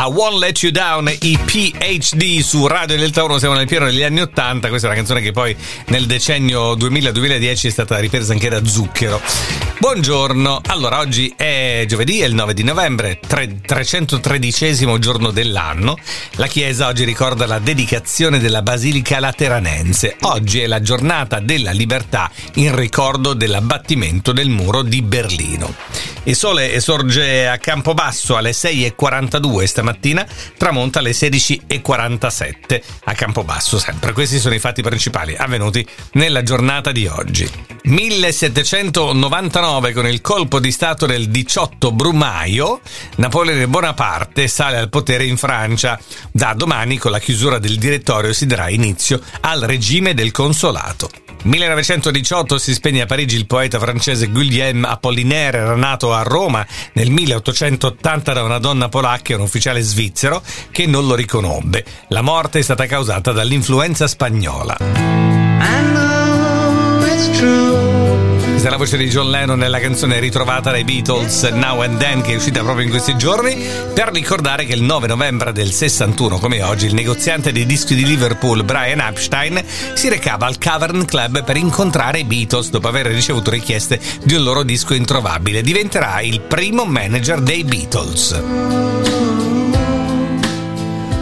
a Won't Let You Down, i PhD su Radio Delta 1, siamo nel pieno degli anni 80, questa è una canzone che poi nel decennio 2000-2010 è stata ripresa anche da Zucchero. Buongiorno, allora oggi è giovedì, è il 9 di novembre, 313 giorno dell'anno. La Chiesa oggi ricorda la dedicazione della Basilica Lateranense. Oggi è la giornata della libertà in ricordo dell'abbattimento del muro di Berlino. Il sole sorge a Campobasso alle 6.42 stamattina, tramonta alle 16.47 a Campobasso sempre. Questi sono i fatti principali avvenuti nella giornata di oggi. 1799 con il colpo di Stato del 18 Brumaio, Napoleone Bonaparte sale al potere in Francia. Da domani con la chiusura del direttorio si darà inizio al regime del consolato. 1918 si spegne a Parigi il poeta francese Guillaume Apollinaire, era nato a Roma nel 1880 da una donna polacca e un ufficiale svizzero che non lo riconobbe. La morte è stata causata dall'influenza spagnola. I know it's true. È la voce di John Lennon nella canzone ritrovata dai Beatles Now and Then che è uscita proprio in questi giorni per ricordare che il 9 novembre del 61 come oggi il negoziante dei dischi di Liverpool Brian Epstein si recava al Cavern Club per incontrare i Beatles dopo aver ricevuto richieste di un loro disco introvabile. Diventerà il primo manager dei Beatles.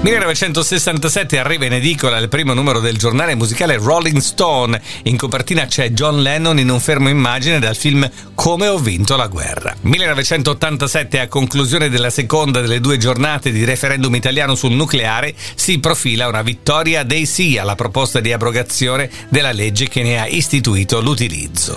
1967 arriva in edicola il primo numero del giornale musicale Rolling Stone. In copertina c'è John Lennon in un fermo immagine dal film Come ho vinto la guerra. 1987, a conclusione della seconda delle due giornate di referendum italiano sul nucleare, si profila una vittoria dei sì alla proposta di abrogazione della legge che ne ha istituito l'utilizzo.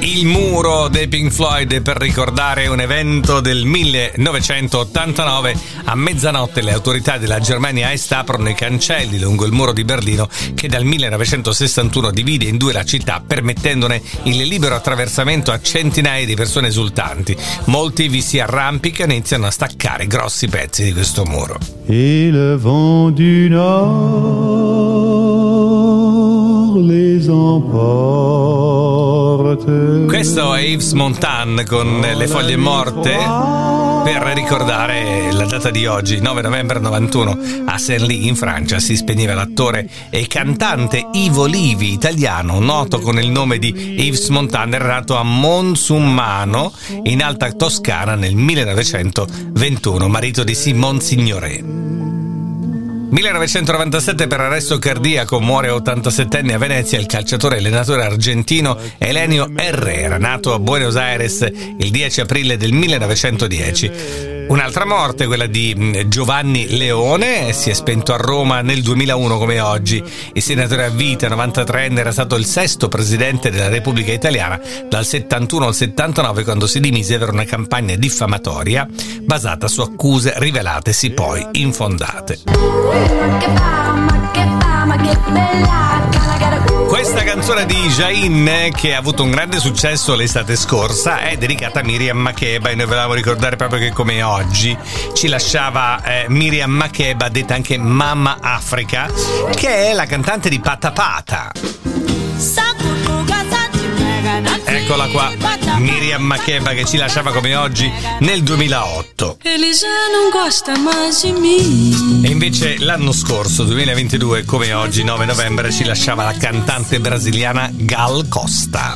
Il muro dei Pink Floyd per ricordare un evento del 1989 a mezzanotte le autorità della Germania Est aprono i cancelli lungo il muro di Berlino che dal 1961 divide in due la città permettendone il libero attraversamento a centinaia di persone esultanti. Molti vi si arrampicano e iniziano a staccare grossi pezzi di questo muro. Le vent du nord les emporte questo è Yves Montan con Le foglie morte per ricordare la data di oggi, 9 novembre 91, a Saint-Ly in Francia si spegneva l'attore e cantante Ivo Livi, italiano, noto con il nome di Yves Montan, era nato a Monsummano, in Alta Toscana nel 1921, marito di Simone Signoret. 1997 per arresto cardiaco muore a 87 anni a Venezia il calciatore e allenatore argentino Elenio Herrera, nato a Buenos Aires il 10 aprile del 1910. Un'altra morte, quella di mm, Giovanni Leone, si è spento a Roma nel 2001 come oggi. Il senatore a vita, 93enne, era stato il sesto presidente della Repubblica Italiana dal 71 al 79 quando si dimise per una campagna diffamatoria basata su accuse rivelatesi poi infondate. Questa canzone di Jain, che ha avuto un grande successo l'estate scorsa, è dedicata a Miriam Makeba. E noi volevamo ricordare proprio che come oggi ci lasciava eh, Miriam Makeba, detta anche Mamma Africa, che è la cantante di Pata Pata. Eccola qua, Miriam Makeba che ci lasciava come oggi nel 2008. E invece l'anno scorso, 2022, come oggi, 9 novembre, ci lasciava la cantante brasiliana Gal Costa.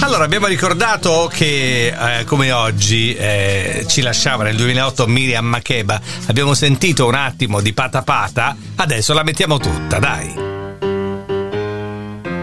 Allora, abbiamo ricordato che eh, come oggi eh, ci lasciava nel 2008 Miriam Makeba. Abbiamo sentito un attimo di Pata Pata, adesso la mettiamo tutta, dai.